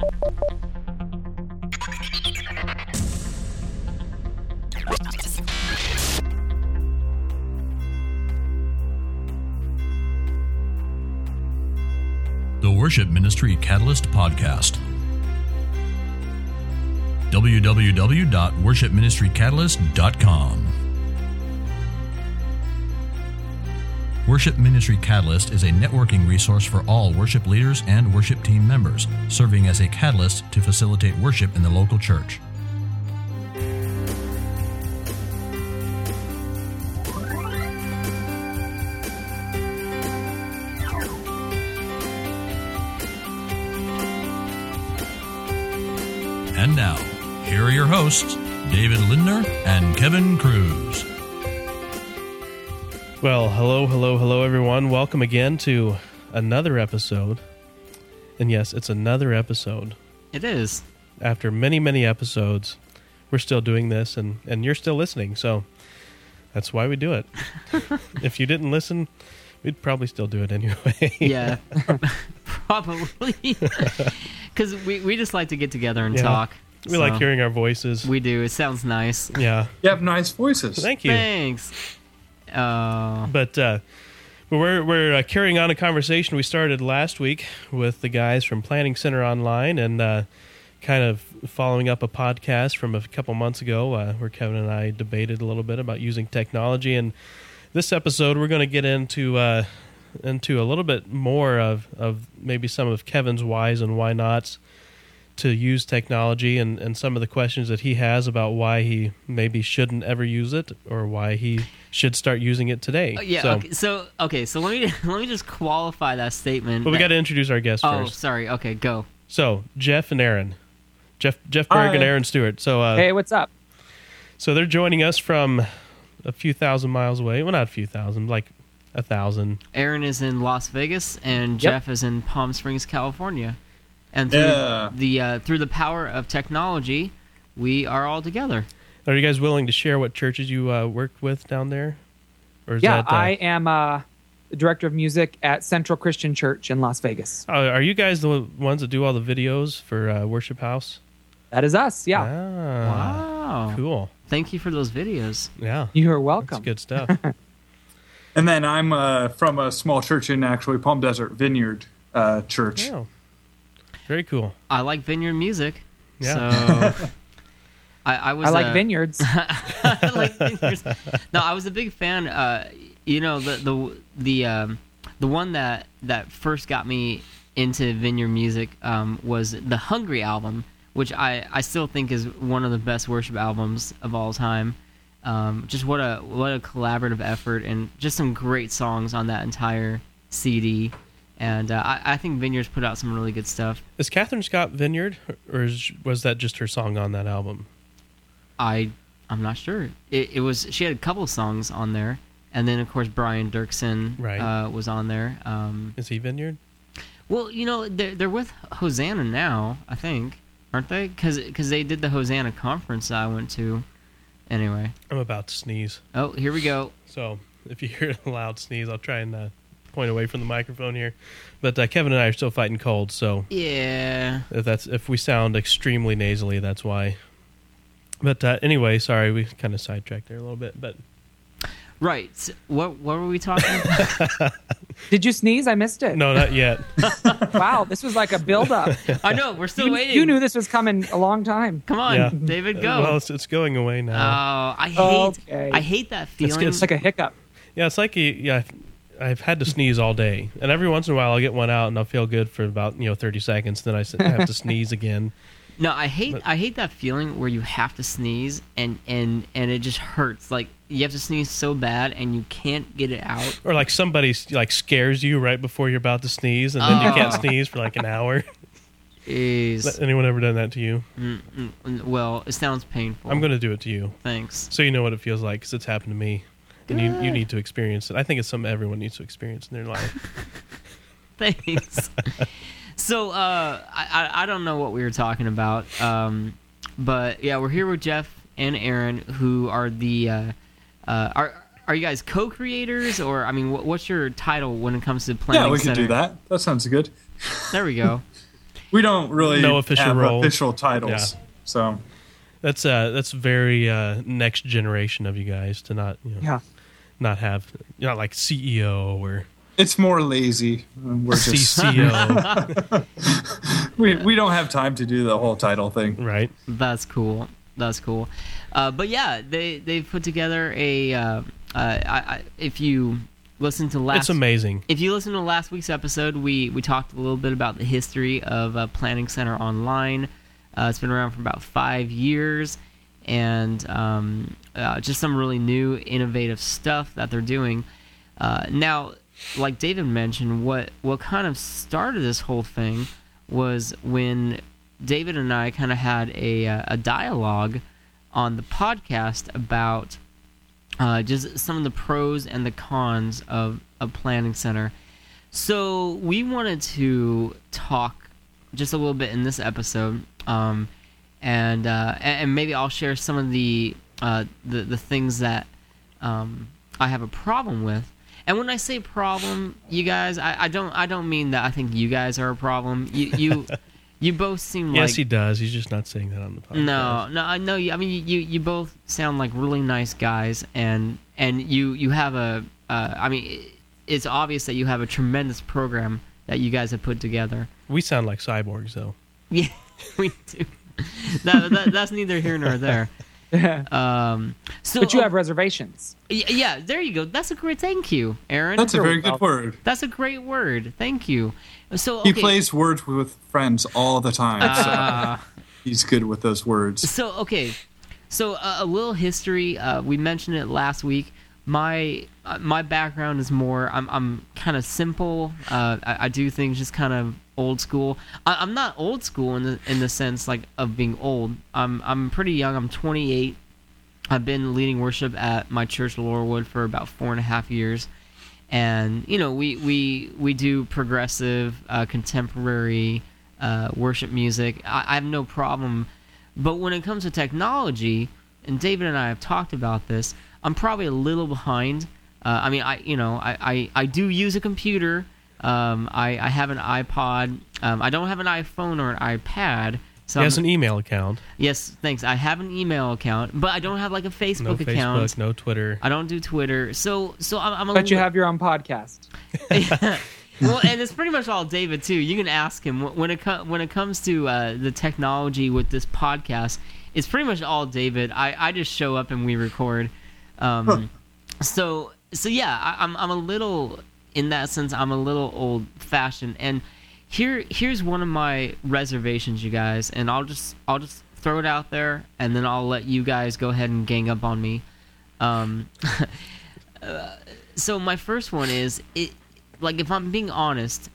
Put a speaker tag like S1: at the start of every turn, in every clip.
S1: The Worship Ministry Catalyst Podcast. www.worshipministrycatalyst.com. Worship Ministry Catalyst is a networking resource for all worship leaders and worship team members, serving as a catalyst to facilitate worship in the local church. And now, here are your hosts, David Lindner and Kevin Cruz.
S2: Well, hello, hello, hello, everyone. Welcome again to another episode. And yes, it's another episode.
S3: It is.
S2: After many, many episodes, we're still doing this, and, and you're still listening. So that's why we do it. if you didn't listen, we'd probably still do it anyway.
S3: Yeah, probably. Because we, we just like to get together and
S2: Yeah.
S3: talk.
S2: we like hearing our voices.
S3: We do. It sounds nice.
S2: yeah.
S4: You have nice voices.
S2: Thank you.
S3: Thanks. Uh,
S2: But uh, but we're we're uh, carrying on a conversation we started last week with the guys from Planning Center Online, and uh, kind of following up a podcast from a couple months ago uh, where Kevin and I debated a little bit about using technology. And this episode, we're going to get into uh, into a little bit more of of maybe some of Kevin's whys and why nots to use technology and, and some of the questions that he has about why he maybe shouldn't ever use it or why he should start using it today.
S3: uh, yeah.
S2: So,
S3: okay, so okay. So let me let me just qualify that statement.
S2: but we got to introduce our guests
S3: Oh,
S2: first.
S3: sorry. Okay, go.
S2: So Jeff and Aaron, Jeff Jeff Berg and Aaron Stewart. So uh,
S5: Hey, what's up?
S2: so they're joining us from a few thousand miles away. Well, not a few thousand, like a thousand.
S3: Aaron is in Las Vegas, and
S5: Yep.
S3: Jeff is in Palm Springs, California. And through
S4: Yeah.
S3: the uh, through the power of technology, we are all together.
S2: Are you guys willing to share what churches you uh, work with down there? Or is
S5: Yeah,
S2: that, uh,
S5: I am uh, the director of music at Central Christian Church in Las Vegas.
S2: Oh, are you guys the ones that do all the videos for uh, Worship House?
S5: That is us. Yeah,
S2: Ah,
S3: Wow.
S2: Cool.
S3: Thank you for those videos.
S2: Yeah.
S5: you are
S2: That's
S5: welcome.
S2: good stuff.
S4: And then I'm uh, from a small church in actually Palm Desert Vineyard uh, Church.
S2: oh. Very cool.
S3: I like vineyard music.
S2: Yeah.
S3: So I, I was
S5: I like
S3: uh,
S5: vineyards.
S3: I like vineyards. No, I was a big fan. Uh, you know the the the um, the one that that first got me into vineyard music um, was the Hungry album, which I I still think is one of the best worship albums of all time. Um, just what a what a collaborative effort and just some great songs on that entire CD. And uh, I, I think Vineyards put out some really good stuff.
S2: Is Kathryn Scott Vineyard, or is, was that just her song on that album?
S3: I I'm not sure. It, it was she had a couple songs on there, and then of course Brian Doerksen
S2: Right.
S3: uh, was on there. Um,
S2: Is he Vineyard?
S3: well, you know they're they're with Hosanna now, I think, aren't they? Because they did the Hosanna conference I went to. Anyway,
S2: I'm about to sneeze.
S3: oh here we go.
S2: So if you hear a loud sneeze, I'll try and uh, point away from the microphone here. But uh, Kevin and I are still fighting cold, so
S3: Yeah.
S2: if that's if we sound extremely nasally, that's why. But uh, anyway, sorry, we kind of sidetracked there a little bit. But
S3: Right. S- What what were we talking about?
S5: Did you sneeze? I missed it.
S2: no, not yet.
S5: Wow, this was like a build-up.
S3: I know we're still
S5: you,
S3: waiting.
S5: you knew this was coming a long time.
S3: Come on,
S2: Yeah.
S3: David, go.
S2: Well, it's, it's going away now.
S3: Oh, I hate
S5: Okay.
S3: I hate that feeling.
S2: it's
S5: It's like a hiccup.
S2: yeah, it's like you, yeah. I've had to sneeze all day, and every once in a while I'll get one out, and I'll feel good for about you know thirty seconds. Then I have to sneeze again.
S3: No, I hate
S2: But-
S3: I hate that feeling where you have to sneeze and and and it just hurts. Like you have to sneeze so bad and you can't get it out.
S2: Or like somebody like scares you right before you're about to sneeze, and then you can't
S3: Oh.
S2: sneeze for like an hour.
S3: Is
S2: Anyone ever done that to you?
S3: mm, mm, mm, well, it sounds painful.
S2: I'm going to do it to you,
S3: Thanks.
S2: so you know what it feels like, because it's happened to me, and you you need to experience it. I think it's something everyone needs to experience in their life.
S3: Thanks. so uh, I, I I don't know what we were talking about, um, but yeah, we're here with Jeff and Aaron, who are the uh, uh, are. Are you guys co-creators, or I mean, what, what's your title when it comes to planning?
S4: Yeah, we could
S3: center?
S4: do that. That sounds good.
S3: There we go.
S4: we don't really
S2: No official
S4: have
S2: role.
S4: official titles.
S2: Yeah.
S4: So
S2: That's uh that's very uh next generation of you guys to not you know,
S5: Yeah.
S2: not have not like CEO or
S4: it's more lazy. We're just
S2: CCO,
S4: we, we don't have time to do the whole title thing.
S2: right?
S3: That's cool. That's cool. Uh, but yeah, they they put together a. Uh, uh, I, I, if you listen to last,
S2: It's amazing.
S3: if you listen to last week's episode, we we talked a little bit about the history of uh, Planning Center Online. Uh, it's been around for about five years, and um, uh, just some really new, innovative stuff that they're doing. Uh, now, like David mentioned, what what kind of started this whole thing was when David and I kind of had a uh, a dialogue on the podcast about uh, just some of the pros and the cons of a planning center. So we wanted to talk just a little bit in this episode, um, and, uh, and maybe I'll share some of the uh, the the things that um, I have a problem with. And when I say problem, you guys, I, I don't I don't mean that I think you guys are a problem. You you you both seem like
S2: Yes,
S3: like
S2: he does. He's just not saying that on the podcast.
S3: no, no, I know. you- I mean, you you both sound like really nice guys, and and you you have a. Uh, I mean, it's obvious that you have a tremendous program that you guys have put together.
S2: we sound like cyborgs though.
S3: Yeah, we do. that, that, that's neither here nor there. Um, so,
S5: But you
S3: oh,
S5: have reservations.
S3: y- yeah, there you go. That's a great. Thank you, Aaron.
S4: That's a very good word.
S3: That's a great word. Thank you. So
S4: He plays words with friends all the time. so
S3: Ah.
S4: he's good with those words.
S3: So okay, so uh, a little history. Uh, we mentioned it last week. My uh, my background is more. I'm I'm kind of simple. Uh, I, I do things just kind of old school. I, I'm not old school in the in the sense like of being old. I'm I'm pretty young. I'm 28. I've been leading worship at my church, Laurelwood, for about four and a half years, and you know we we we do progressive, uh, contemporary uh, worship music. I, I have no problem, but when it comes to technology, and David and I have talked about this, I'm probably a little behind. Uh, I mean, I you know I, I, I do use a computer. Um, I, I have an iPod. Um, I don't have an iPhone or an iPad. So
S2: He has
S3: I'm-
S2: an email account.
S3: Yes, thanks. I have an email account, but I don't have like a Facebook
S2: No
S3: account.
S2: No Twitter.
S3: I don't do Twitter. So, so I'm, I'm a
S5: But you have your own podcast.
S3: well, and it's pretty much all David too. You can ask him when it co- when it comes to uh, the technology with this podcast. It's pretty much all David. I, I just show up and we record. Um, so so yeah, I, I'm I'm a little in that sense. I'm a little old fashioned. And here here's one of my reservations, you guys. And I'll just I'll just throw it out there, and then I'll let you guys go ahead and gang up on me. Um, uh, so my first one is it like if I'm being honest,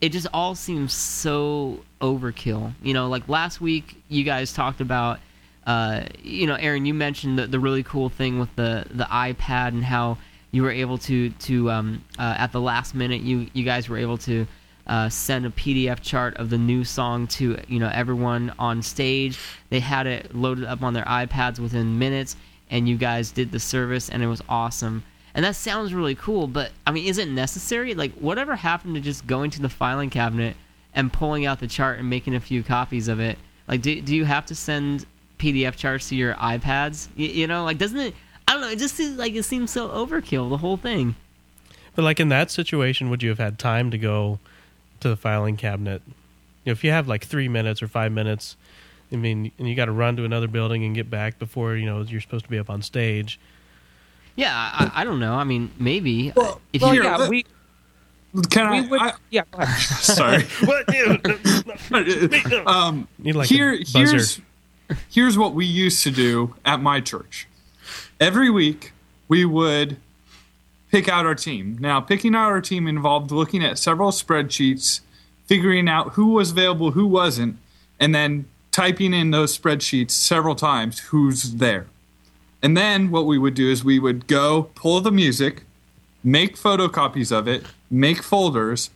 S3: it just all seems so overkill. You know, like last week you guys talked about uh, you know, Aaron, you mentioned the, the really cool thing with the, the iPad and how you were able to to um, uh, at the last minute you you guys were able to uh, send a PDF chart of the new song to you know everyone on stage. They had it loaded up on their iPads within minutes, and you guys did the service, and it was awesome. And that sounds really cool, but I mean, is it necessary? Like, whatever happened to just going to the filing cabinet and pulling out the chart and making a few copies of it? Like, do, do you have to send PDF charts to your iPads? You, you know, like, doesn't it? I don't know. It just seems like it seems so overkill, the whole thing.
S2: But like in that situation, would you have had time to go to the filing cabinet? You know, if you have like three minutes or five minutes, I mean, and you got to run to another building and get back before you know you're supposed to be up on stage.
S3: Yeah, I, I don't know. I mean, maybe
S4: Well-
S3: if
S4: well,
S3: you.
S4: here,
S5: yeah,
S4: let-
S5: we,
S4: Can I?
S5: we would.
S4: I
S5: yeah, go ahead.
S4: sorry.
S2: what?
S4: um,
S2: Need like
S4: here,
S2: a
S4: here's here's what we used to do at my church. Every week, we would pick out our team. Now, picking out our team involved looking at several spreadsheets, figuring out who was available, who wasn't, and then typing in those spreadsheets several times who's there. And then what we would do is we would go pull the music, make photocopies of it, make folders,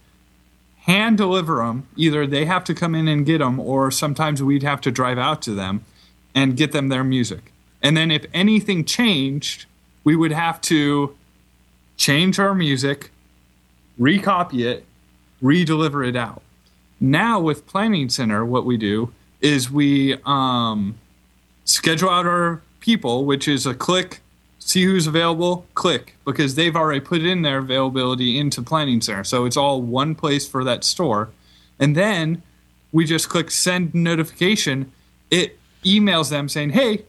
S4: hand deliver them. Either they have to come in and get them, or sometimes we'd have to drive out to them and get them their music. And then if anything changed, we would have to change our music, recopy it, re-deliver it out. Now with Planning Center, what we do is we um, schedule out our people, which is a click, see who's available, click, because they've already put in their availability into Planning Center. So it's all one place for that store. And then we just click send notification. It emails them saying, hey,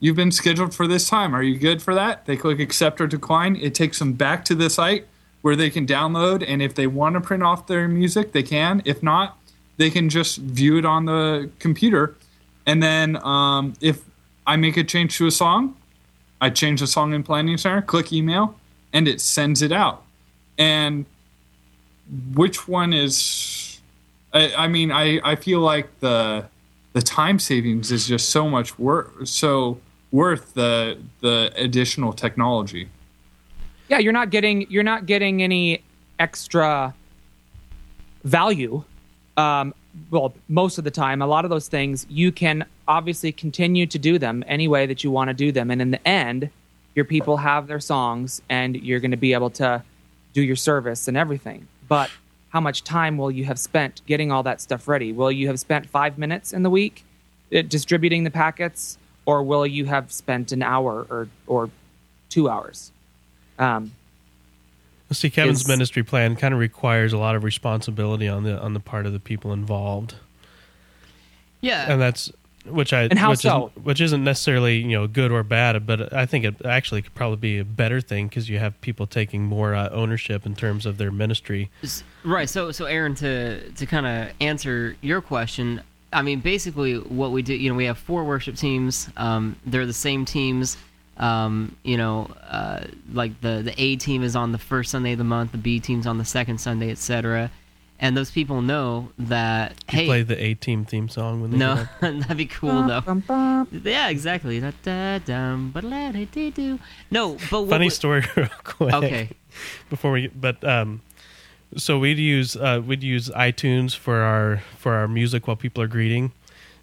S4: you've been scheduled for this time. Are you good for that? They click accept or decline. It takes them back to the site where they can download. And if they want to print off their music, they can. If not, they can just view it on the computer. And then um, if I make a change to a song, I change the song in Planning Center, click email, and it sends it out. And which one is? I, I mean, I, I feel like the the time savings is just so much worth so worth the the additional technology.
S5: Yeah, you're not getting you're not getting any extra value. Um, well, most of the time, a lot of those things you can obviously continue to do them any way that you want to do them, and in the end, your people have their songs, and you're going to be able to do your service and everything. But how much time will you have spent getting all that stuff ready? Will you have spent five minutes in the week uh, distributing the packets, or will you have spent an hour or or two hours? Um,
S2: See, Kevin's
S5: It's-
S2: ministry plan kind of requires a lot of responsibility on the on the part of the people involved,
S3: Yeah.
S2: and that's which I
S5: And how
S2: which
S5: so?
S2: isn't, which isn't necessarily you know good or bad, but I think it actually could probably be a better thing because you have people taking more uh, ownership in terms of their ministry.
S3: Right. So, so Aaron, to to kind of answer your question, I mean, basically, what we do, you know, we have four worship teams. Um, they're the same teams. Um, you know, uh, like the the A team is on the first Sunday of the month, the B team's on the second Sunday, etc. And those people know that
S2: You
S3: hey,
S2: play the A Team theme song when they
S3: no, that'd be cool though.
S5: bum, bum.
S3: Yeah, exactly. Da, da, dum, ba, la, da, dee, do. No, but what
S2: Funny
S3: we-
S2: story, real quick.
S3: Okay.
S2: before we but um so we'd use uh we'd use itunes for our for our music while people are greeting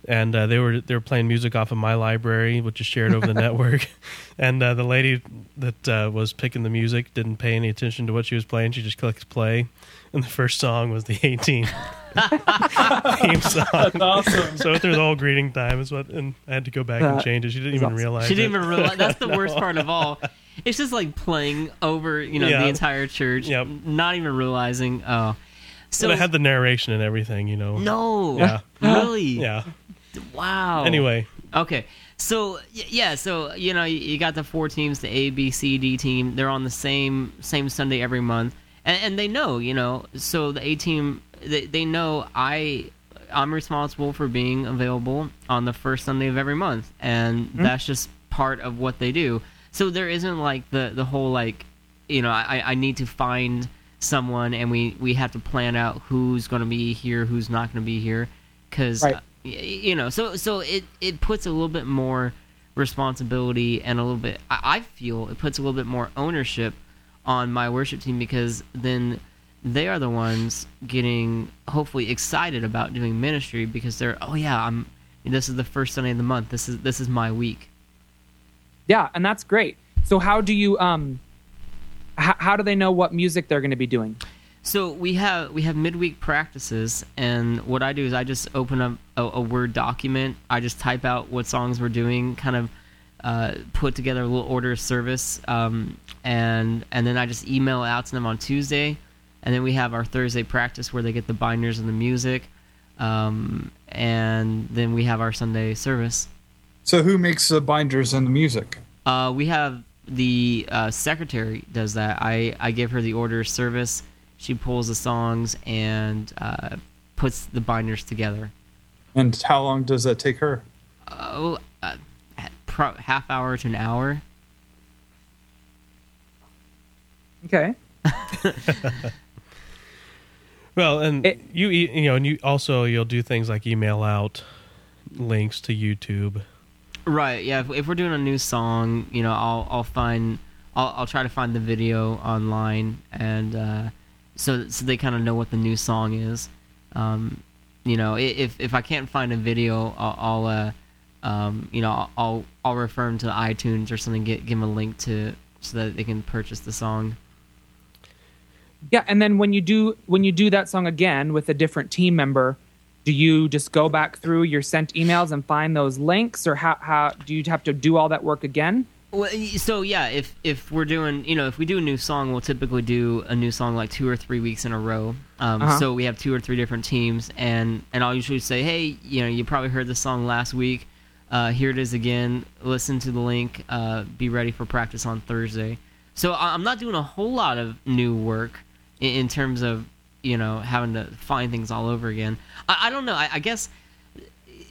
S2: and uh, they were they were playing music off of my library which is shared over the network and uh, the lady that uh, was picking the music didn't pay any attention to what she was playing she just clicked play and the first song was the A-Team theme song That's
S4: awesome.
S2: so through the whole greeting time is what and i had to go back and change it she didn't even
S5: awesome.
S2: realize
S3: She didn't
S2: it.
S3: even realize. That's the worst part of all. It's just like playing over, you know,
S2: Yeah.
S3: the entire church,
S2: Yep.
S3: not even realizing. Oh, so
S2: but it had the narration and everything you know
S3: no,
S2: Yeah.
S3: really,
S2: yeah
S3: wow.
S2: anyway
S3: okay, so yeah, so you know, you, got the four teams, the A, B, C, D team. They're on the same same Sunday every month, and, and they know, you know. So the A team, they, they know I. I'm responsible for being available on the first Sunday of every month, and hmm. that's just part of what they do. So there isn't like the the whole like, you know, I, I need to find someone, and we we have to plan out who's going to be here, who's not going to be here, because
S5: Right.
S3: You know, so so it it puts a little bit more responsibility and a little bit. I, I feel it puts a little bit more ownership on my worship team because then they are the ones getting hopefully excited about doing ministry because they're oh yeah I'm this is the first Sunday of the month this is this is my week
S5: Yeah, and that's great. So how do you um h- how do they know what music they're going to be doing?
S3: So we have we have midweek practices, and what I do is I just open up a, a Word document. I just type out what songs we're doing, kind of uh, put together a little order of service, um, and and then I just email out to them on Tuesday, and then we have our Thursday practice where they get the binders and the music, um, and then we have our Sunday service.
S4: So who makes the binders and the music?
S3: Uh, we have the uh, secretary does that. I, I give her the order of service. She pulls the songs and uh, puts the binders together.
S4: And how long does that take her?
S3: Oh, uh, pro- half hour to an hour.
S5: Okay.
S2: Well, and
S5: It-
S2: you e- you know, and you also you'll do things like email out links to YouTube.
S3: Right. Yeah. If, if we're doing a new song, you know, I'll I'll find I'll I'll try to find the video online and uh, so so they kind of know what the new song is. Um, you know, if if I can't find a video, I'll, I'll uh, um, you know, I'll- I'll refer them to iTunes or something. Get give them a link to so that they can purchase the song.
S5: Yeah, and then when you do when you do that song again with a different team member, do you just go back through your sent emails and find those links, or how how do you have to do all that work again?
S3: Well, so yeah, if if we're doing, you know, if we do a new song, we'll typically do a new song like two or three weeks in a row. Um,
S5: Uh-huh.
S3: So we have two or three different teams, and and I'll usually say, hey, you know, you probably heard this song last week. Uh, here it is again. Listen to the link. Uh, be ready for practice on Thursday. So I- I'm not doing a whole lot of new work in, in terms of you know having to find things all over again. I, I don't know. I, I guess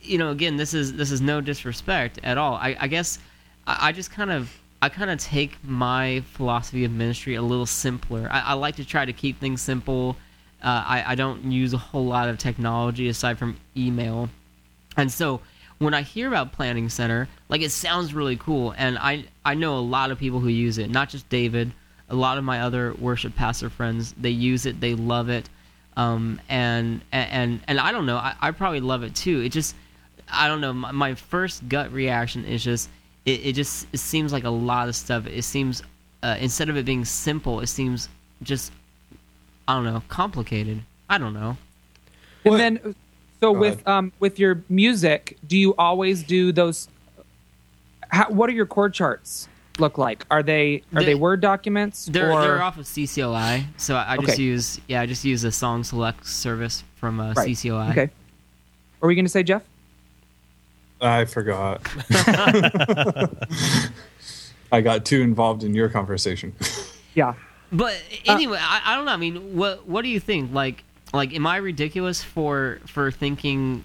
S3: you know again this is this is no disrespect at all. I, I guess I, I just kind of I kind of take my philosophy of ministry a little simpler. I, I like to try to keep things simple. Uh, I, I don't use a whole lot of technology aside from email, and so when I hear about Planning Center, like it sounds really cool, and I I know a lot of people who use it, not just David. A lot of my other worship pastor friends, they use it, they love it, um, and and and I don't know, I, I probably love it too. It just I don't know. My, my first gut reaction is just it, it just it seems like a lot of stuff. It seems uh, instead of it being simple, it seems just I don't know complicated. I don't know.
S5: And then, so
S4: Go
S5: with
S4: ahead.
S5: um with your music, do you always do those? How, what are your chord charts look like? Are they are they,
S3: They-
S5: Word documents
S3: They're
S5: or
S3: they're off of CCLI, so I, I just
S5: Okay.
S3: use yeah I just use a SongSelect service from uh,
S5: Right.
S3: CCLI.
S5: okay? Are we going to say, Jeff?
S4: I forgot. I got too involved in your conversation.
S5: Yeah.
S3: But
S5: Uh,
S3: anyway, I, I don't know. I mean, what what do you think? Like like am I ridiculous for for thinking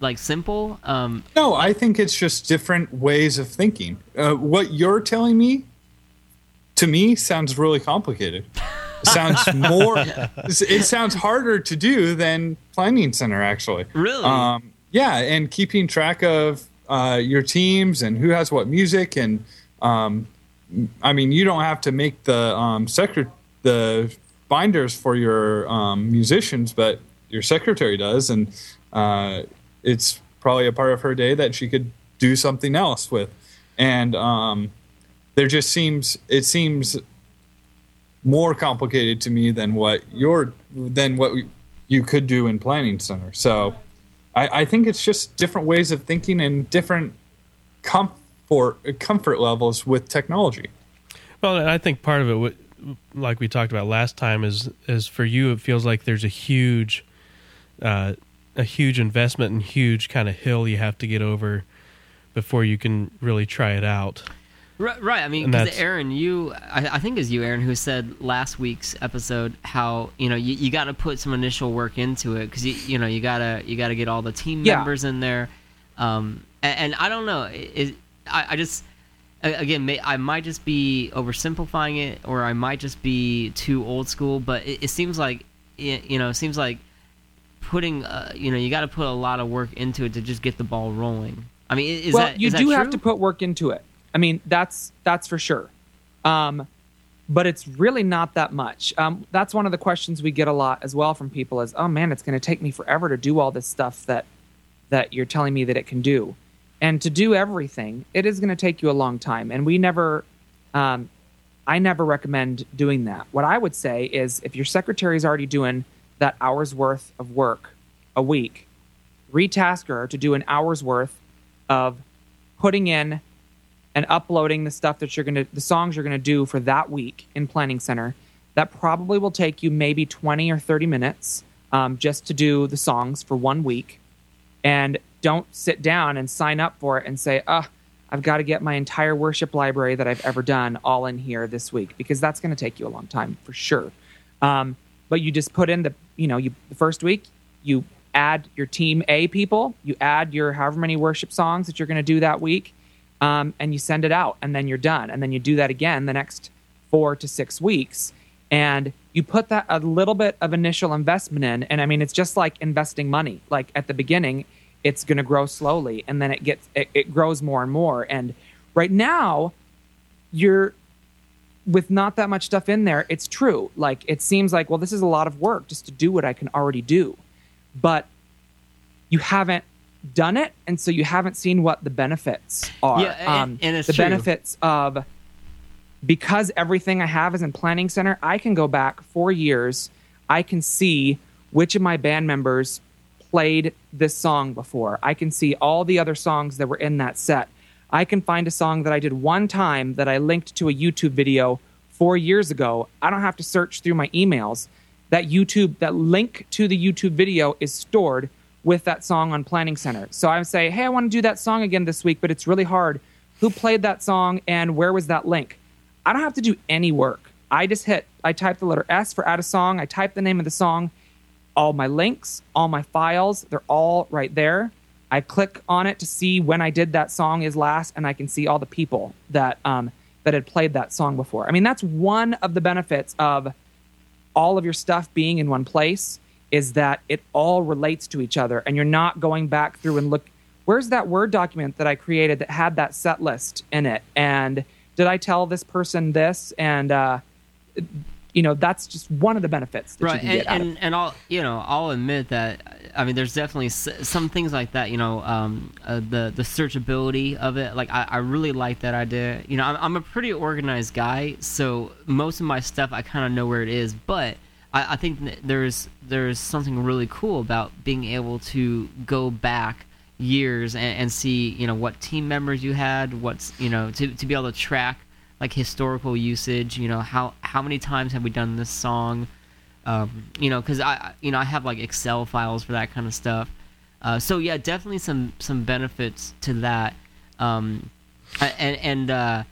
S3: like simple? Um,
S4: No, I think it's just different ways of thinking. Uh, what you're telling me, to me, sounds really complicated. sounds more. it sounds harder to do than planning center actually.
S3: Really?
S4: Um, yeah, and keeping track of uh, your teams and who has what music and. Um, I mean, you don't have to make the um, secret the binders for your um, musicians, but your secretary does, and uh, it's probably a part of her day that she could do something else with. And um, there just seems it seems more complicated to me than what your than what you could do in planning center. So I, I think it's just different ways of thinking and different comfort comfort levels with technology.
S2: Well, I think part of it, like we talked about last time, is is for you. It feels like there's a huge, uh, a huge investment and huge kind of hill you have to get over before you can really try it out.
S3: Right, right. I mean, because Aaron, you, I, I think it was you, Aaron, who said last week's episode how you know you, you got to put some initial work into it because you you know you gotta you gotta get all the team
S5: Yeah.
S3: members in there, um, and, and I don't know, it, I, I just again may, I might just be oversimplifying it or I might just be too old school, but it, it seems like it, you know it seems like putting uh, you know you got to put a lot of work into it to just get the ball rolling. I mean, is
S5: well,
S3: that
S5: you
S3: is that
S5: do have to put work into it. I mean, that's that's for sure. Um, but it's really not that much. Um, that's one of the questions we get a lot as well from people is, "Oh man, it's going to take me forever to do all this stuff that that you're telling me that it can do." And to do everything, it is going to take you a long time. And we never, um, I never recommend doing that. What I would say is, if your secretary is already doing that hour's worth of work a week, retask her to do an hour's worth of putting in and uploading the stuff that you're going to the songs you're going to do for that week in planning center that probably will take you maybe 20 or 30 minutes um, just to do the songs for one week. And don't sit down and sign up for it and say ah i've got to get my entire worship library that i've ever done all in here this week because that's going to take you a long time for sure. Um, but you just put in the you know you the first week you add your team a people you add your however many worship songs that you're going to do that week um, and you send it out and then you're done. And then you do that again the next four to six weeks. And you put that a little bit of initial investment in. And i mean it's just like investing money. Like at the beginning it's going to grow slowly and then it gets it, it grows more and more. And right now you're with not that much stuff in there it's true. Like it seems like well this is a lot of work just to do what i can already do. But you haven't done it and so you haven't seen what the benefits are
S3: Yeah, and-
S5: um,
S3: and it's
S5: the
S3: true.
S5: benefits of because everything I have is in Planning Center, I can go back four years. I can see which of my band members played this song before. I can see all the other songs that were in that set. I can find a song that I did one time that I linked to a YouTube video four years ago. I don't have to search through my emails. That YouTube, that link to the YouTube video is stored with that song on Planning Center. So I say, hey, I want to do that song again this week, but it's really hard. Who played that song and where was that link? I don't have to do any work. I just hit, I type the letter S for add a song, I type the name of the song, all my links, all my files, they're all right there. I click on it to see when I did that song is last, and I can see all the people that um, that had played that song before. I mean, that's one of the benefits of all of your stuff being in one place is that it all relates to each other, and you're not going back through and look. Where's that Word document that I created that had that set list in it? And did I tell this person this? And uh, you know that's just one of the benefits
S3: right and, and, and i'll you know i'll admit that i mean there's definitely some things like that you know um, uh, the the searchability of it like i, I really like that idea you know I'm, I'm a pretty organized guy so most of my stuff i kind of know where it is but I, I think there's there's something really cool about being able to go back years and, and see you know what team members you had what's you know to, to be able to track like historical usage you know how how many times have we done this song? Um, you know because I you know I have like Excel files for that kind of stuff. Uh, so yeah definitely some some benefits to that. Um, and and uh,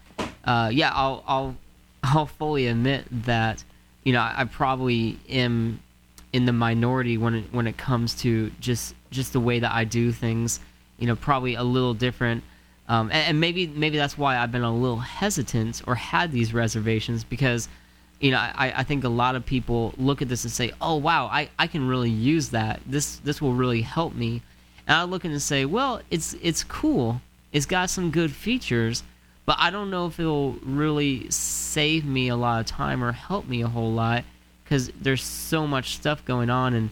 S3: uh, yeah I'll I'll I'll fully admit that you know I, probably am in the minority when it when it comes to just just the way that I do things you know probably a little different. Um, and, and maybe maybe that's why I've been a little hesitant or had these reservations because you know I, I think a lot of people look at this and say oh wow I, I can really use that. This this will really help me. And I look and say well it's it's cool. It's got some good features but I don't know if it'll really save me a lot of time or help me a whole lot because there's so much stuff going on and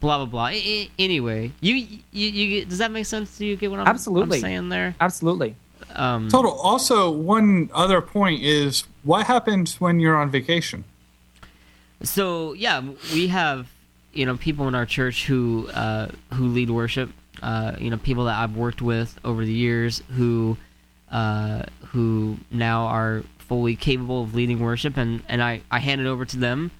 S3: blah blah blah. I- I- anyway, you, you you get- does that make sense? Do you get what I'm,
S5: Absolutely.
S3: I'm saying there?
S5: Absolutely.
S3: Um,
S4: Total. Also, one other point is what happens when you're on vacation?
S3: so yeah, we have you know people in our church who uh, who lead worship. Uh, you know people that I've worked with over the years who uh, who now are fully capable of leading worship, and and I I hand it over to them,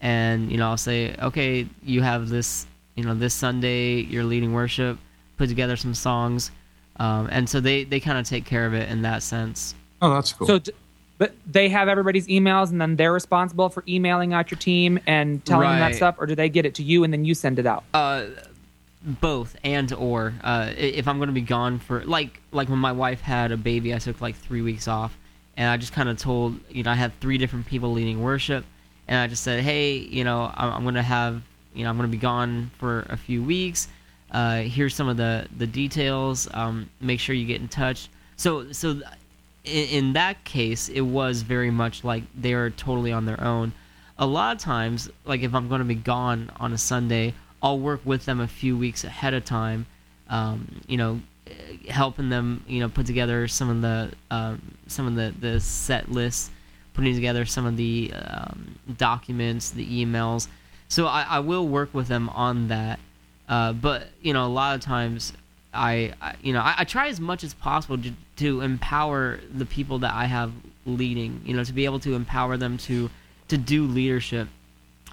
S3: and you know I'll say okay you have this you know this Sunday you're leading worship, put together some songs, um, and so they they kind of take care of it in that sense.
S4: Oh, that's cool.
S5: So, d- but they have everybody's emails, and then they're responsible for emailing out your team and telling them that stuff, or do they get it to you and then you send it out?
S3: Uh, both and or uh, if I'm going to be gone for like like when my wife had a baby, I took like three weeks off, and I just kind of told you know I had three different people leading worship, and I just said, hey, you know I'm, I'm going to have you know I'm going to be gone for a few weeks. Uh, here's some of the the details. Um, make sure you get in touch. So so in, in that case, it was very much like they are totally on their own. A lot of times, like if I'm going to be gone on a Sunday, I'll work with them a few weeks ahead of time. Um, you know, helping them, you know, put together some of the um, some of the the set lists, putting together some of the um, documents, the emails. So I, I will work with them on that. Uh, but you know, a lot of times I, I you know, I, I try as much as possible to, to empower the people that I have leading. You know, to be able to empower them to to do leadership,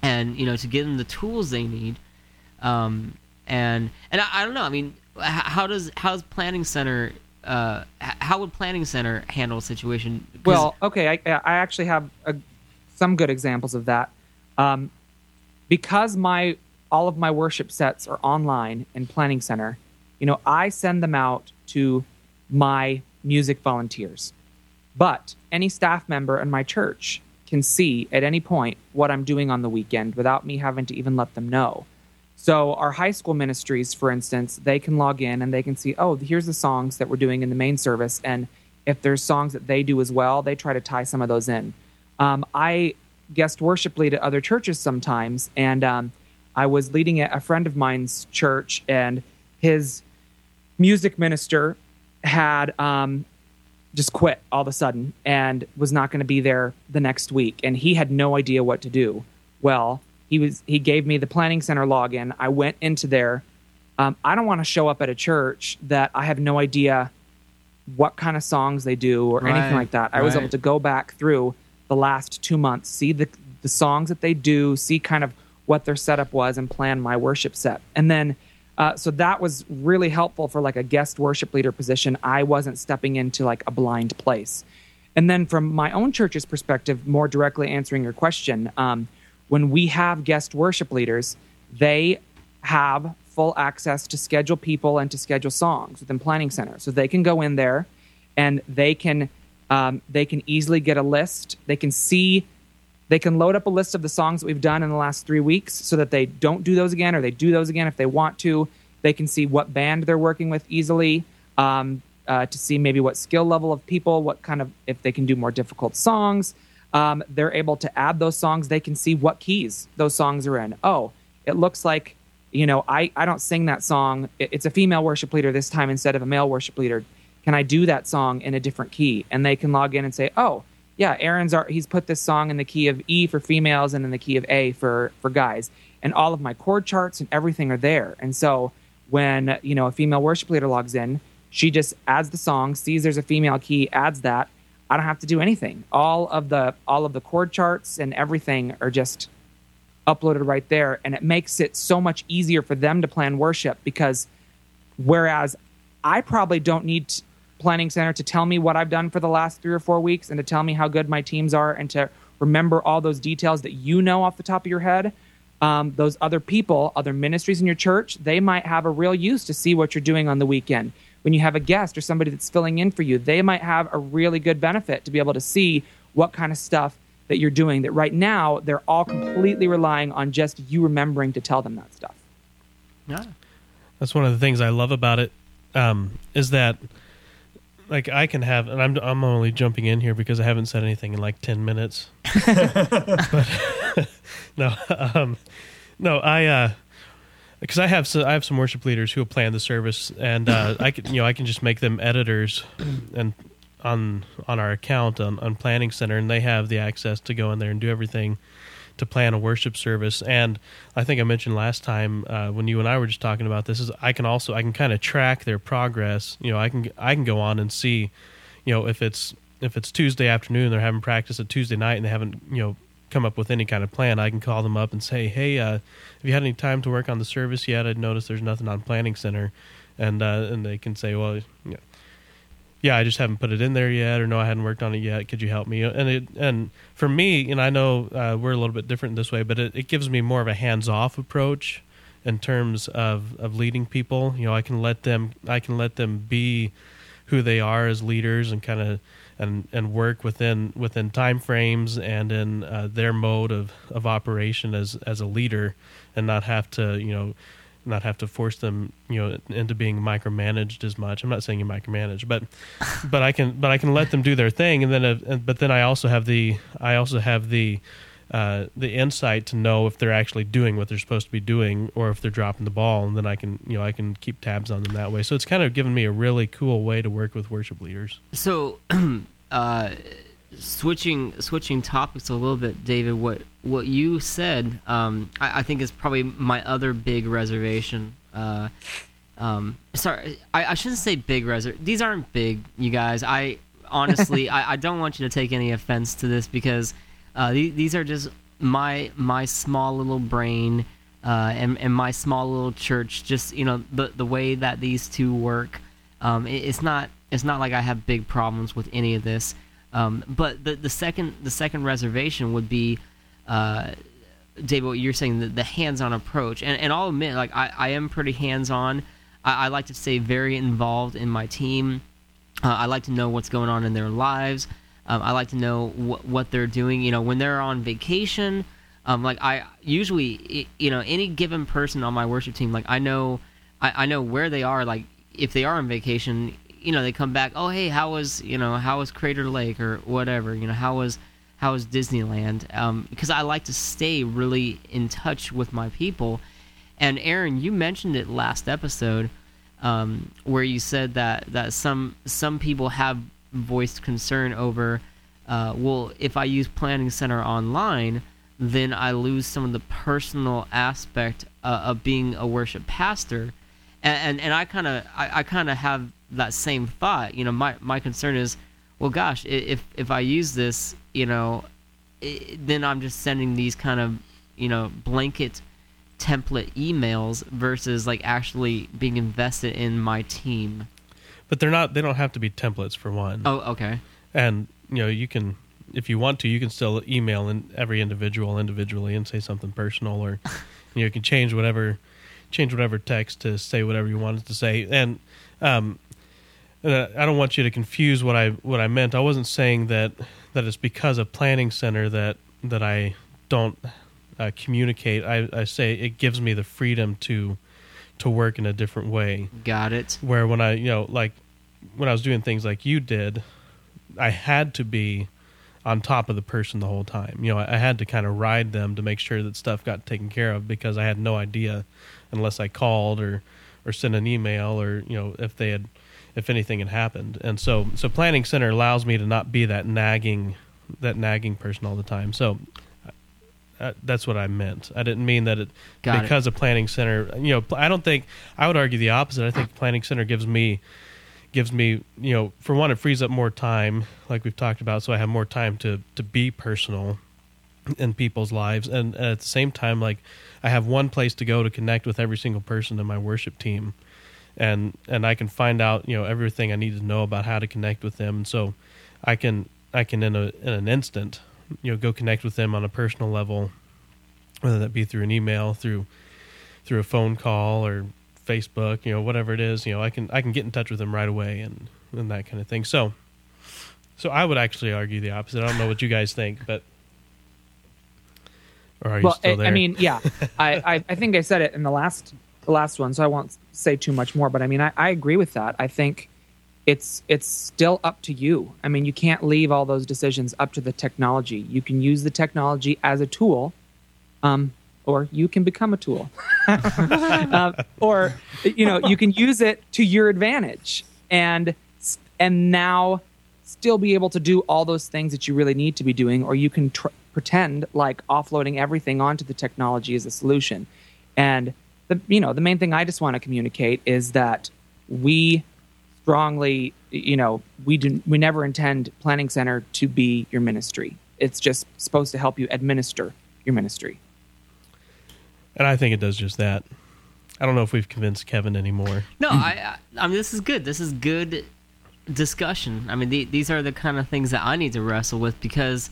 S3: and you know, to give them the tools they need. Um, and and I, I don't know. I mean, how does how's Planning Center? Uh, how would Planning Center handle a situation?
S5: Well, okay, I, I actually have a, some good examples of that. Um, because my all of my worship sets are online in Planning Center, you know, I send them out to my music volunteers. But any staff member in my church can see at any point what I'm doing on the weekend without me having to even let them know. So our high school ministries, for instance, they can log in and they can see, oh, here's the songs that we're doing in the main service, and if there's songs that they do as well, they try to tie some of those in. Um, I guest worship lead at other churches sometimes, and um, I was leading at a friend of mine's church, and his music minister had um, just quit all of a sudden and was not going to be there the next week. And he had no idea what to do. Well he was he gave me the planning center login. I went into there. Um, i don't want to show up at a church that i have no idea what kind of songs they do or
S3: Right,
S5: anything like that. I was able to go back through the last two months see the the songs that they do see kind of what their setup was and plan my worship set. And then uh, so that was really helpful for like a guest worship leader position. I wasn't stepping into like a blind place. And then from my own church's perspective, more directly answering your question, um, when we have guest worship leaders, they have full access to schedule people and to schedule songs within Planning Center. So they can go in there and they can um, they can easily get a list. They can see they can load up a list of the songs that we've done in the last three weeks so that they don't do those again or they do those again if they want to. They can see what band they're working with easily um, uh, to see maybe what skill level of people, what kind of, if they can do more difficult songs. Um, they're able to add those songs. They can see what keys those songs are in. Oh, it looks like, you know, I, I don't sing that song. It's a female worship leader this time instead of a male worship leader. Can I do that song in a different key? And they can log in and say, oh, yeah, Aaron's are, he's put this song in the key of E for females and in the key of A for for guys. And all of my chord charts and everything are there. And so when you know a female worship leader logs in, she just adds the song, sees there's a female key, adds that. I don't have to do anything. All of the all of the chord charts and everything are just uploaded right there, and it makes it so much easier for them to plan worship because whereas I probably don't need planning center to tell me what I've done for the last three or four weeks and to tell me how good my teams are and to remember all those details that you know off the top of your head. Um, those other people, other ministries in your church, they might have a real use to see what you're doing on the weekend. When you have a guest or somebody that's filling in for you, they might have a really good benefit to be able to see what kind of stuff that you're doing. That right now, they're all completely relying on just you remembering to tell them that stuff.
S3: Yeah.
S2: That's one of the things I love about it. Um, is that like I can have, and I'm I'm only jumping in here because I haven't said anything in like ten minutes. but no, um, no, I uh, because I have so, I have some worship leaders who plan the service, and uh, I can you know I can just make them editors, and on on our account on, on Planning Center, and they have the access to go in there and do everything to plan a worship service. And I think I mentioned last time uh, when you and I were just talking about this is I can also I can kind of track their progress. You know, I can I can go on and see, you know, if it's if it's Tuesday afternoon, they're having practice at Tuesday night, and they haven't you know come up with any kind of plan. I can call them up and say, hey, uh, have you had any time to work on the service yet? I noticed there's nothing on Planning Center, and uh, and they can say, well, know, yeah, I just haven't put it in there yet, or no, I hadn't worked on it yet. Could you help me? And it, and for me, and I know uh, we're a little bit different this way, but it, it gives me more of a hands-off approach in terms of, of leading people. You know, I can let them, I can let them be who they are as leaders, and kind of and and work within within time frames and in uh, their mode of, of operation as as a leader, and not have to you know not have to force them you know into being micromanaged as much. I'm not saying you micromanage, but but I can but I can let them do their thing, and then uh, and- but then I also have the I also have the uh, the insight to know if they're actually doing what they're supposed to be doing, or if they're dropping the ball, and then I can you know I can keep tabs on them that way. So it's kind of given me a really cool way to work with worship leaders.
S3: So, uh, switching switching topics a little bit, David. What what you said, um, I, I think is probably my other big reservation. Uh, um, sorry, I, I shouldn't say big reser. These aren't big, you guys. I honestly, I, I don't want you to take any offense to this because uh, these, are just my my small little brain uh, and and my small little church. Just you know the the way that these two work. Um, it, it's not it's not like I have big problems with any of this. Um, but the the second the second reservation would be. Uh, David, what you're saying, the, the hands-on approach, and, and I'll admit, like I, I am pretty hands-on. I, I like to stay very involved in my team. Uh, I like to know what's going on in their lives. Um, I like to know wh- what they're doing. You know, when they're on vacation, um, like I usually, you know, any given person on my worship team, like I know, I, I know where they are. Like if they are on vacation, you know, they come back. Oh, hey, how was you know how was Crater Lake or whatever? You know, how was how was Disneyland? Um, because I like to stay really in touch with my people. And Aaron, you mentioned it last episode, um, where you said that that some some people have voiced concern over, uh, well, if I use Planning Center online, then I lose some of the personal aspect uh, of being a worship pastor, and and, and I kind of I, I kind of have that same thought. You know, my my concern is, well, gosh, if if I use this, you know, then I'm just sending these kind of you know blanket template emails versus like actually being invested in my team.
S2: But they're not. They don't have to be templates for one.
S3: Oh, okay.
S2: And you know, you can if you want to, you can still email in every individual individually and say something personal, or you, know, you can change whatever change whatever text to say whatever you wanted to say. And um, uh, I don't want you to confuse what I what I meant. I wasn't saying that that it's because of Planning Center that that I don't uh, communicate. I, I say it gives me the freedom to to work in a different way.
S3: Got it.
S2: Where when I you know like when I was doing things like you did, I had to be on top of the person the whole time. You know, I, I had to kind of ride them to make sure that stuff got taken care of because I had no idea unless I called or or sent an email or you know if they had if anything had happened. And so so planning center allows me to not be that nagging that nagging person all the time. So uh, that's what I meant. I didn't mean that it
S3: Got
S2: because
S3: it.
S2: of planning center. You know, I don't think I would argue the opposite. I think planning center gives me gives me you know for one it frees up more time like we've talked about so i have more time to to be personal in people's lives and, and at the same time like i have one place to go to connect with every single person in my worship team and and i can find out you know everything i need to know about how to connect with them and so i can i can in a in an instant you know go connect with them on a personal level whether that be through an email through through a phone call or Facebook, you know, whatever it is, you know, I can I can get in touch with them right away and and that kind of thing. So, so I would actually argue the opposite. I don't know what you guys think, but or are you
S5: well,
S2: still
S5: I. I mean, yeah, I, I I think I said it in the last the last one, so I won't say too much more. But I mean, I, I agree with that. I think it's it's still up to you. I mean, you can't leave all those decisions up to the technology. You can use the technology as a tool, um, or you can become a tool, uh, or you know you can use it to your advantage, and and now still be able to do all those things that you really need to be doing, or you can tr- pretend like offloading everything onto the technology is a solution. And the you know the main thing I just want to communicate is that we strongly you know we do we never intend Planning Center to be your ministry. It's just supposed to help you administer your ministry.
S2: and I think it does just that. I don't know if we've convinced Kevin anymore.
S3: No, I, I I mean this is good. This is good discussion. I mean the, these are the kind of things that I need to wrestle with because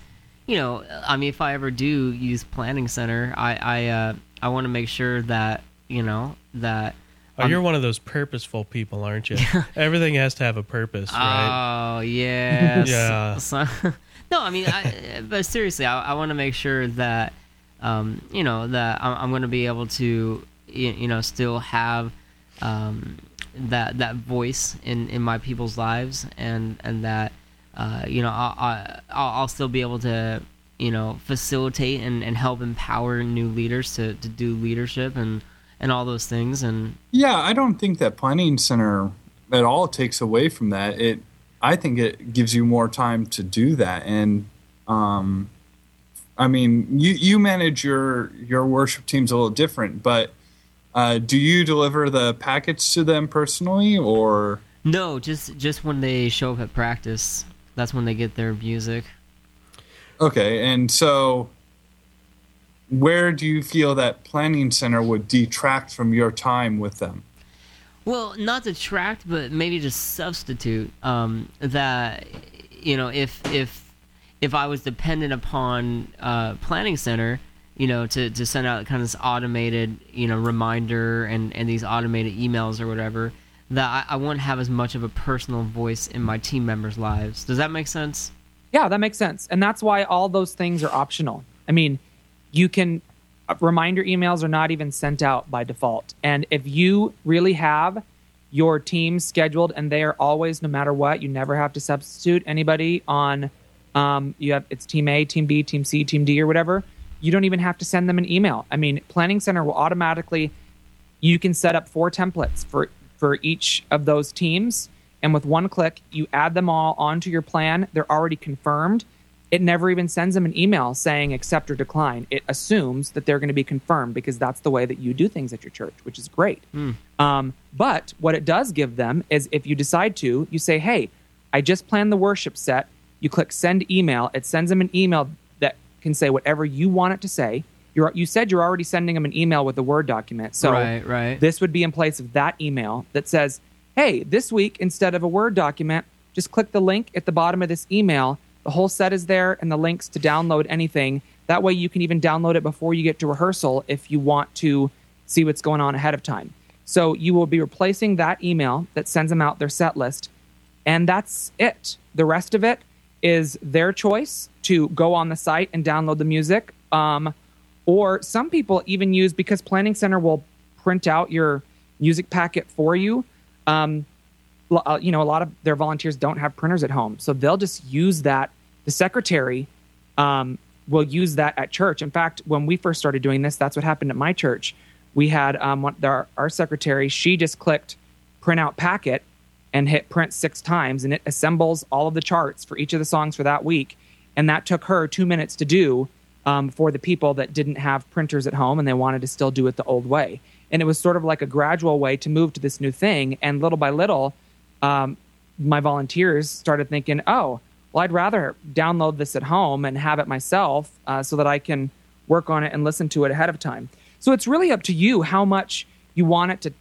S3: you know, I mean if I ever do use Planning Center, I I uh, I want to make sure that, you know, that
S2: Oh, you're one of those purposeful people, aren't you? Everything has to have a purpose, right?
S3: Oh yes.
S2: Yeah.
S3: So- no, I mean, I, but seriously, I, I want to make sure that um, you know that I'm, I'm going to be able to you, you know still have um, that that voice in in my people's lives, and and that uh, you know I, I I'll, I'll still be able to you know facilitate and, and help empower new leaders to, to do leadership and and all those things and
S4: Yeah, I don't think that planning center at all takes away from that. It, I think it gives you more time to do that. And, um, I mean, you you manage your your worship teams a little different, but uh, do you deliver the packets to them personally, or
S3: No, just just when they show up at practice, that's when they get their music.
S4: okay? And so, where do you feel that planning center would detract from your time with them?
S3: Well, not detract, but maybe just substitute. Um, that you know, if if if I was dependent upon uh, Planning Center, you know, to, to send out kind of this automated, you know, reminder and, and these automated emails or whatever, that I, I wouldn't have as much of a personal voice in my team members' lives. Does that make sense?
S5: Yeah, that makes sense. And that's why all those things are optional. I mean, you can uh, reminder emails are not even sent out by default. And if you really have your team scheduled and they are always no matter what, you never have to substitute anybody on um, you have it's team A, team B, team C, team D or whatever. You don't even have to send them an email. I mean, Planning Center will automatically you can set up four templates for for each of those teams and with one click, you add them all onto your plan. They're already confirmed. It never even sends them an email saying accept or decline. It assumes that they're going to be confirmed because that's the way that you do things at your church, which is great. Um, but what it does give them is if you decide to, you say, hey, I just planned the worship set. You click send email. It sends them an email that can say whatever you want it to say. You're, you said you're already sending them an email with a Word document. So
S3: Right, right.
S5: this would be in place of that email that says, hey, this week, instead of a Word document, just click the link at the bottom of this email. The whole set is there and the links to download anything. That way, you can even download it before you get to rehearsal if you want to see what's going on ahead of time. So you will be replacing that email that sends them out their set list. And that's it. The rest of it is their choice to go on the site and download the music. Um, or some people even use because Planning Center will print out your music packet for you. Um, uh, you know, a lot of their volunteers don't have printers at home, so they'll just use that. The secretary um, will use that at church. In fact, when we first started doing this, that's what happened at my church. We had um, one, our, our secretary. She just clicked print out packet and hit print six times, and it assembles all of the charts for each of the songs for that week. And that took her two minutes to do um, for the people that didn't have printers at home and they wanted to still do it the old way. And it was sort of like a gradual way to move to this new thing. And little by little, um, my volunteers started thinking, oh, well, I'd rather download this at home and have it myself uh, so that I can work on it and listen to it ahead of time. So it's really up to you how much you want it to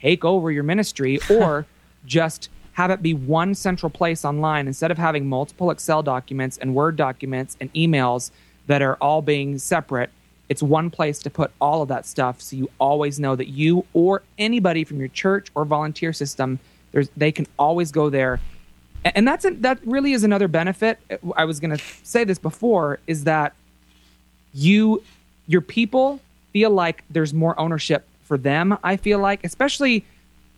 S5: take over your ministry or just have it be one central place online instead of having multiple Excel documents and Word documents and emails that are all being separate. It's one place to put all of that stuff so you always know that you or anybody from your church or volunteer system there's they can always go there and that's a, that really is another benefit. I was going to say this before is that you your people feel like there's more ownership for them i feel like especially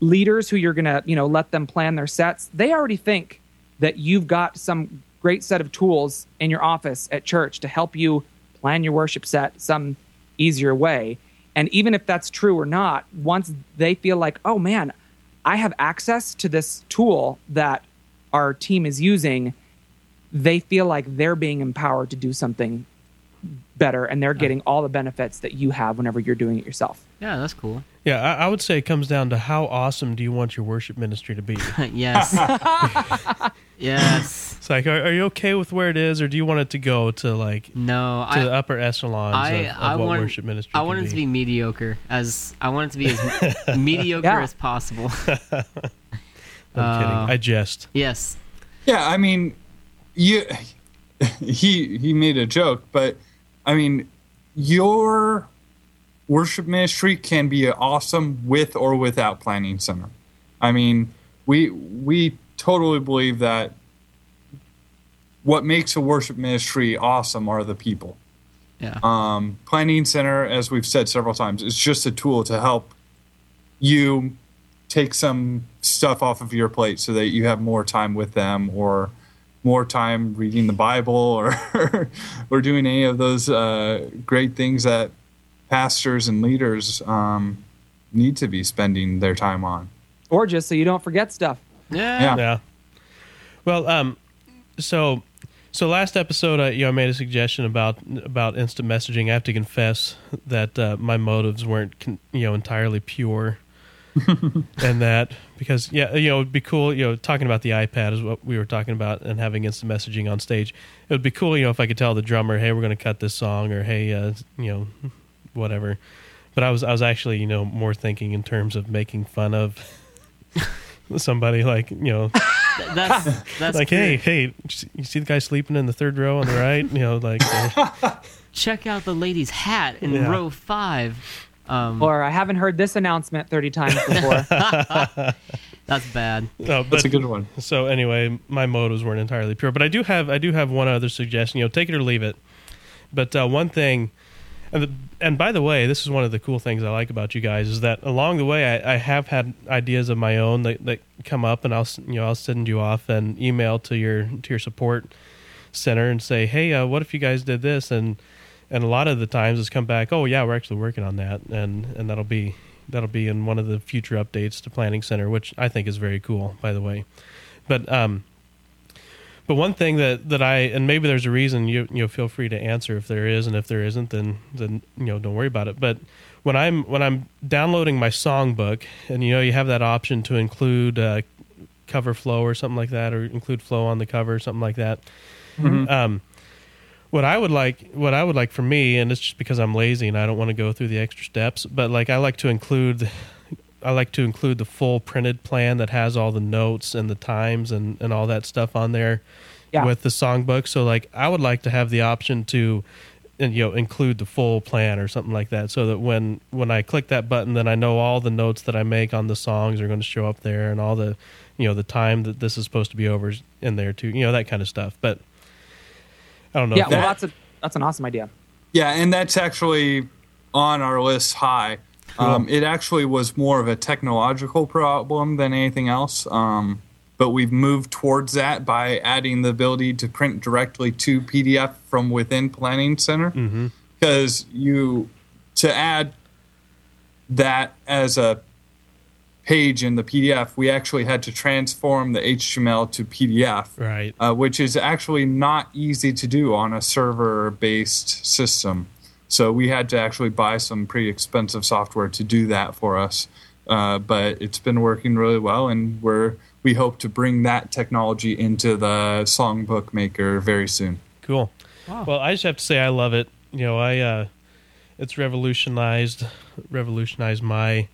S5: leaders who you're going to you know let them plan their sets. They already think that you've got some great set of tools in your office at church to help you plan your worship set some easier way. And even if that's true or not once they feel like oh man i have access to this tool that our team is using they feel like they're being empowered to do something better and they're getting all the benefits that you have whenever you're doing it yourself.
S3: Yeah, that's cool.
S2: Yeah, I, I would say it comes down to how awesome do you want your worship ministry to be?
S3: yes. yes.
S2: It's like, are, are you okay with where it is, or do you want it to go to like
S3: No,
S2: to
S3: I,
S2: the upper echelons
S3: I,
S2: of, of
S3: I
S2: what
S3: want,
S2: worship ministry?
S3: I
S2: can
S3: want it
S2: be?
S3: to be mediocre as I want it to be as mediocre
S5: Yeah.
S3: as possible.
S2: I'm
S3: uh,
S2: kidding. I jest.
S3: yes.
S4: Yeah, I mean, you. He he made a joke, but I mean, your worship ministry can be awesome with or without planning center. I mean, we we totally believe that what makes a worship ministry awesome are the people.
S3: Yeah.
S4: Um, planning center, as we've said several times, is just a tool to help you take some stuff off of your plate so that you have more time with them or more time reading the Bible or or doing any of those uh, great things that pastors and leaders um, need to be spending their time on.
S5: Or just so you don't forget stuff.
S3: yeah.
S4: Yeah.
S2: Yeah. Well, um, so so last episode, I you know I made a suggestion about about instant messaging. I have to confess that uh, my motives weren't con- you know entirely pure, and that because yeah you know it'd be cool you know talking about the iPad is what we were talking about and having instant messaging on stage. It would be cool you know if I could tell the drummer, hey, we're going to cut this song, or hey, uh, you know, whatever. But I was I was actually you know more thinking in terms of making fun of somebody like you know
S3: That's that's
S2: like hey hey you see the guy sleeping in the third row on the right you know like uh,
S3: check out the lady's hat in
S2: Yeah.
S3: row five. Um,
S5: Or I haven't heard this announcement 30 times before.
S3: that's bad.
S2: no,
S4: That's a good one.
S2: so anyway my motives weren't entirely pure but i do have i do have one other suggestion you know take it or leave it but uh, one thing and, the, and by the way this is one of the cool things i like about you guys is that along the way i, I have had ideas of my own that, that come up and i'll you know i'll send you off an email to your to your support center and say hey uh, what if you guys did this and and a lot of the times it's come back oh yeah we're actually working on that and and that'll be that'll be in one of the future updates to Planning Center, which I think is very cool, by the way. But um, but one thing that, that I and maybe there's a reason you you know feel free to answer if there is and if there isn't then then you know don't worry about it. But when I'm when I'm downloading my songbook and you know you have that option to include uh, cover flow or something like that or include flow on the cover or something like that. Um, what I would like, what I would like for me, and it's just because I'm lazy and I don't want to go through the extra steps, but like I like to include, I like to include the full printed plan that has all the notes and the times and and all that stuff on there
S5: Yeah.
S2: with the songbook. So like I would like to have the option to, and, you know, include the full plan or something like that, so that when when I click that button, then I know all the notes that I make on the songs are going to show up there, and all the, you know, the time that this is supposed to be over is in there too, you know, that kind of stuff. But I don't know.
S5: Yeah, well,
S2: that-
S5: that's a that's an awesome idea.
S4: Yeah, and that's actually on our list high. Um, it actually was more of a technological problem than anything else. Um, but we've moved towards that by adding the ability to print directly to PDF from within Planning Center. Because you, to add that as a page in the PDF, we actually had to transform the HTML to PDF
S2: right.
S4: uh, which is actually not easy to do on a server based system. So we had to actually buy some pretty expensive software to do that for us. Uh, but it's been working really well, and we're we hope to bring that technology into the songbook maker very soon.
S2: Cool. Well, I just have to say I love it. You know, I uh, it's revolutionized revolutionized my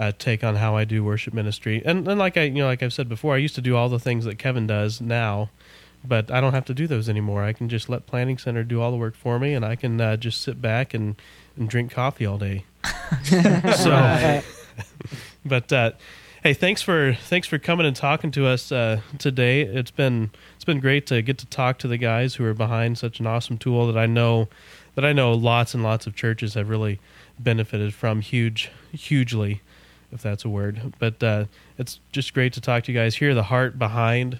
S2: uh, take on how I do worship ministry. And and like I you know like I've said before, I used to do all the things that Kevin does now, but I don't have to do those anymore. I can just let Planning Center do all the work for me, and I can uh, just sit back and and drink coffee all day. so, but uh, hey, thanks for thanks for coming and talking to us uh, today. It's been it's been great to get to talk to the guys who are behind such an awesome tool that I know that I know lots and lots of churches have really benefited from huge hugely, if that's a word. But uh, it's just great to talk to you guys. Hear the heart behind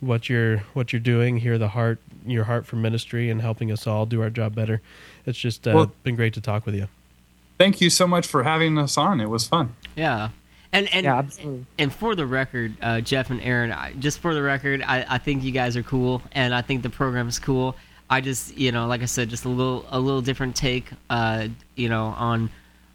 S2: what you're what you're doing. Hear the heart your heart for ministry and helping us all do our job better. It's just uh,
S4: Well-
S2: been great to talk with you.
S4: Thank you so much for having us on. It was fun.
S3: Yeah. And and
S5: Yeah, absolutely.
S3: and for the record, uh, Jeff and Aaron, I, just for the record, I, I think you guys are cool, and I think the program is cool. I just, you know, like I said, just a little a little different take, uh, you know, on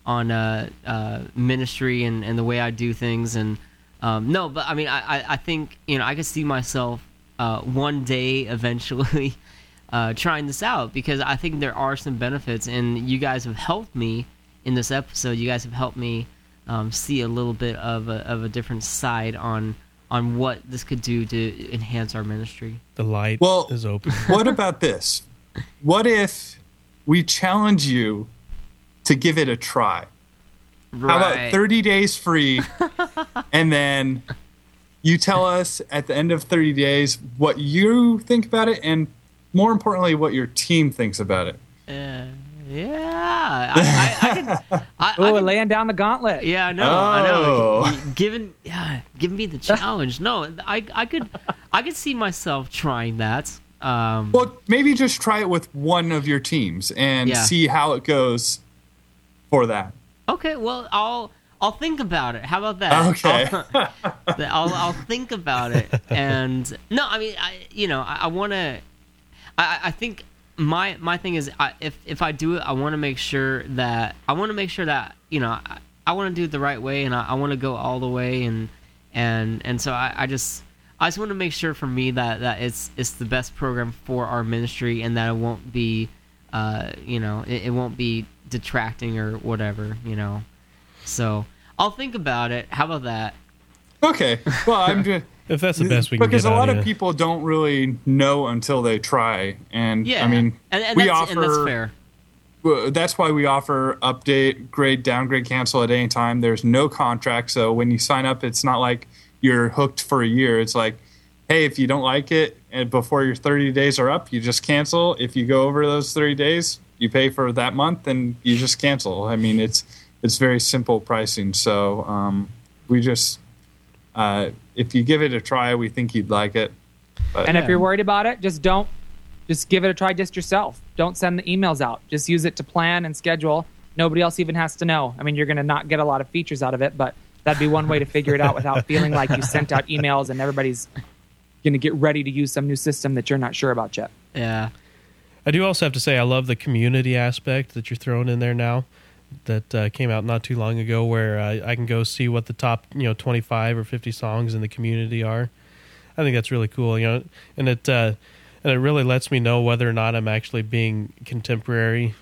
S3: on uh, uh, ministry and, and the way I do things, and um, no, but I mean, I, I, I think you know I could see myself uh, one day eventually uh, trying this out because I think there are some benefits, and you guys have helped me in this episode. You guys have helped me um, see a little bit of a, of a different side on on what this could do to enhance our ministry.
S2: The light
S4: Well-
S2: is open.
S4: what about this? What if we challenge you to give it a try? How about 30 days free? and then you tell us at the end of 30 days what you think about it and more importantly what your team thinks about it.
S3: Uh, yeah, I, I, I could. I, I
S5: Oh,
S3: could-
S5: laying down the gauntlet.
S3: yeah, I know, I know.
S4: Oh.
S3: Given, yeah, give me the challenge. No, I, I could, I could see myself trying that. Um,
S4: Well, maybe just try it with one of your teams and
S3: Yeah.
S4: see how it goes for that.
S3: Okay, well, I'll I'll think about it. How about that?
S4: Okay.
S3: I'll, I'll, I'll think about it. And no, I mean, I you know, I, I want to. I, I think my my thing is, I, if if I do it, I want to make sure that I want to make sure that you know I, I want to do it the right way, and I, I want to go all the way, and and and so I, I just. I just want to make sure for me that, that it's it's the best program for our ministry and that it won't be, uh, you know, it, it won't be detracting or whatever, you know. So I'll think about it. How about that?
S4: Okay. Well, I'm just
S2: If that's the best we can do.
S4: because
S2: get
S4: a lot
S2: out
S4: of
S2: you.
S4: people don't really know until they try, and
S3: Yeah,
S4: I mean,
S3: and, and
S4: we
S3: that's,
S4: offer
S3: and that's fair.
S4: That's why we offer update, grade, downgrade, cancel at any time. There's no contract, so when you sign up, it's not like you're hooked for a year. It's like, hey, if you don't like it and before your 30 days are up, you just cancel. If you go over those 30 days, you pay for that month and you just cancel. I mean, it's it's very simple pricing. So um, we just uh, if you give it a try, we think you'd like it. But,
S5: And if you're worried about it, just don't. Just give it a try just yourself. Don't send the emails out. Just use it to plan and schedule Nobody else even has to know. I mean, you're going to not get a lot of features out of it, but that'd be one way to figure it out without feeling like you sent out emails and everybody's going to get ready to use some new system that you're not sure about yet.
S3: Yeah.
S2: I do also have to say I love the community aspect that you're throwing in there now. That uh, came out not too long ago, where uh, I can go see what the top you know 25 or 50 songs in the community are. I think that's really cool, you know, and it uh, and it really lets me know whether or not I'm actually being contemporary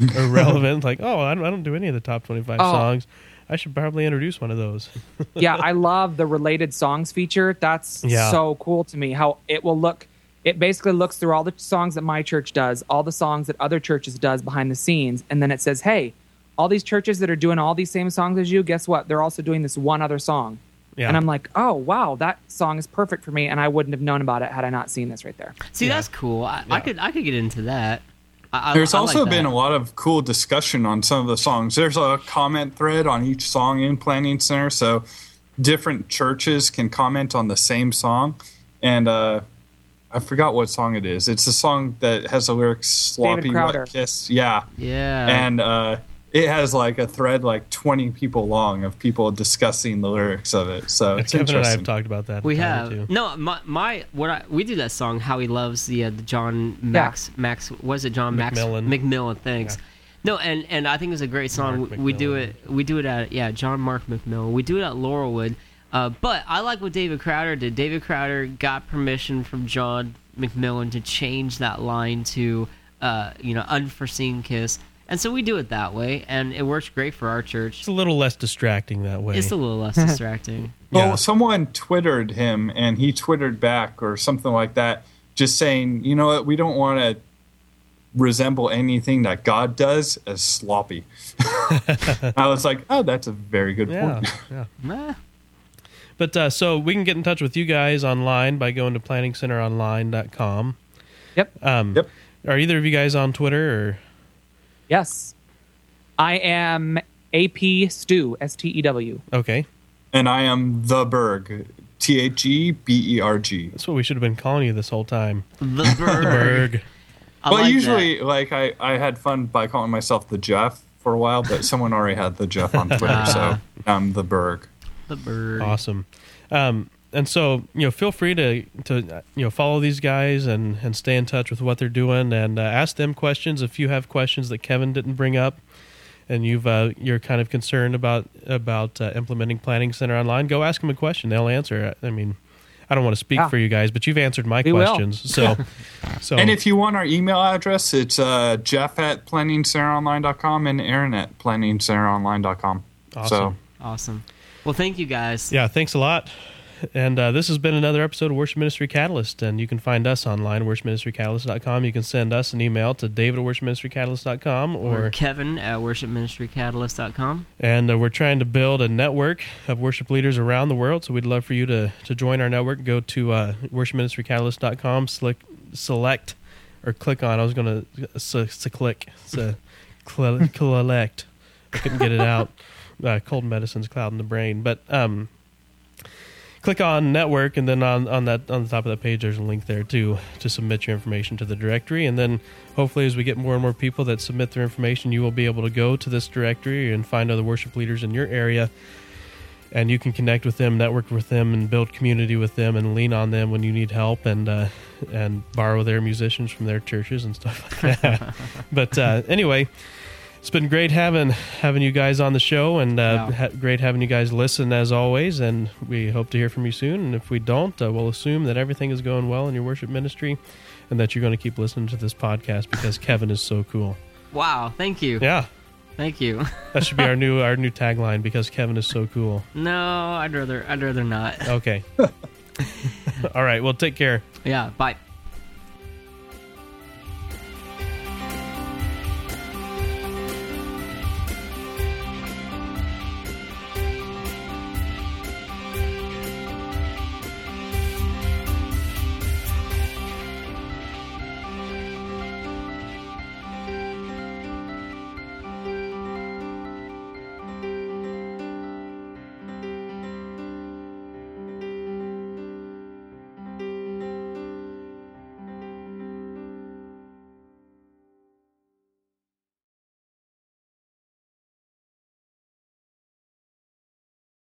S2: or relevant. like, oh, I don't, I don't do any of the top 25
S5: Oh.
S2: songs. I should probably introduce one of those.
S5: yeah, I love the related songs feature. That's
S2: Yeah.
S5: so cool to me. How it will look. It basically looks through all the songs that my church does, all the songs that other churches does behind the scenes, and then it says, "Hey, all these churches that are doing all these same songs as you, guess what? They're also doing this one other song."
S2: Yeah.
S5: And I'm like, "Oh, wow, that song is perfect for me," and I wouldn't have known about it had I not seen this right there.
S3: See,
S2: Yeah.
S3: that's cool. I,
S2: Yeah.
S3: I could I could get into that. I, I-
S4: There's
S3: I
S4: also
S3: like
S4: been a lot of cool discussion on some of the songs. There's a comment thread on each song in Planning Center, so different churches can comment on the same song. And uh, I forgot what song it is. It's a song that has the lyrics "Sloppy
S5: Crowder.
S4: Wet Kiss." Yeah,
S3: Yeah.
S4: and uh, it has like a thread like 20 people long of people discussing the lyrics of it. So it's
S2: Kevin and I
S4: interesting.
S2: have talked about that.
S3: we
S2: a time or
S3: have
S2: two.
S3: no my my what I we do that song how he loves the uh, the John Max Max was it John Max
S2: McMillan.
S3: McMillan thanks no and and I think it's a great song we, we do it we do it at yeah John Mark McMillan we do it at Laurelwood uh, but I like what David Crowder did David Crowder got permission from John McMillan to change that line to uh, you know unforeseen kiss and so we do it that way and it works great for our church
S2: It's a little less distracting that way.
S3: it's a little less distracting
S4: Well, someone twittered him, and he twittered back or something like that, just saying, you know what, we don't want to resemble anything that God does as sloppy. I was like, oh, that's a very good
S2: yeah,
S4: point.
S2: yeah.
S3: Meh.
S2: But uh, so we can get in touch with you guys online by going to planningcenteronline.com.
S5: Yep.
S2: Um,
S4: Yep.
S2: Are either of you guys on Twitter or
S5: Yes, I am AP Stew S T E W.
S2: okay?
S4: And I am the Berg, T H E B E R G.
S2: That's what we should have been calling you this whole time.
S3: the bird
S2: Berg.
S3: I
S4: But
S3: like
S4: usually, like, I, I had fun by calling myself the Jeff for a while, but someone already had the Jeff on Twitter, so I'm the Berg.
S3: That. the bird
S2: Awesome. Um, and so you know, feel free to to uh, you know follow these guys and and stay in touch with what they're doing and uh, ask them questions if you have questions that Kevin didn't bring up. And you've uh, you're kind of concerned about about uh, implementing Planning Center online. Go ask them a question; they'll answer. I mean, I don't want to speak
S5: Yeah.
S2: for you guys, but you've answered my
S5: We will.
S2: questions. So, so
S4: And if you want our email address, it's uh, Jeff at planningcenteronline.com and Aaron at planningcenteronline.com.
S2: Awesome.
S4: So
S3: Awesome. Well, thank you guys.
S2: Yeah, thanks a lot. And uh, this has been another episode of Worship Ministry Catalyst. And you can find us online, at worshipministrycatalyst.com. You can send us an email to david at worshipministrycatalyst.com.
S3: Or
S2: Or,
S3: Kevin at worshipministrycatalyst.com.
S2: and uh, we're trying to build a network of worship leaders around the world. So we'd love for you to, to join our network. Go to uh, worshipministrycatalyst.com, select, select or click on. I was going to so, so click, so, collect. I couldn't get it out. Uh, cold medicine's clouding the brain. But um, click on network and then on, on that on the top of that page there's a link there too to submit your information to the directory. And then hopefully as we get more and more people that submit their information you will be able to go to this directory and find other worship leaders in your area. And you can connect with them network with them and build community with them and lean on them when you need help and uh, and borrow their musicians from their churches and stuff like that. But uh, anyway it's been great having having you guys on the show, and uh,
S3: Yeah.
S2: ha- great having you guys listen as always. And we hope to hear from you soon. And if we don't, uh, we'll assume that everything is going well in your worship ministry, and that you're going to keep listening to this podcast because Kevin is so cool.
S3: Wow. Thank you.
S2: Yeah,
S3: Thank you.
S2: that should be our new our new tagline because Kevin is so cool.
S3: no, I'd rather I'd rather not.
S2: Okay. All right. Well, take care.
S3: Yeah. Bye.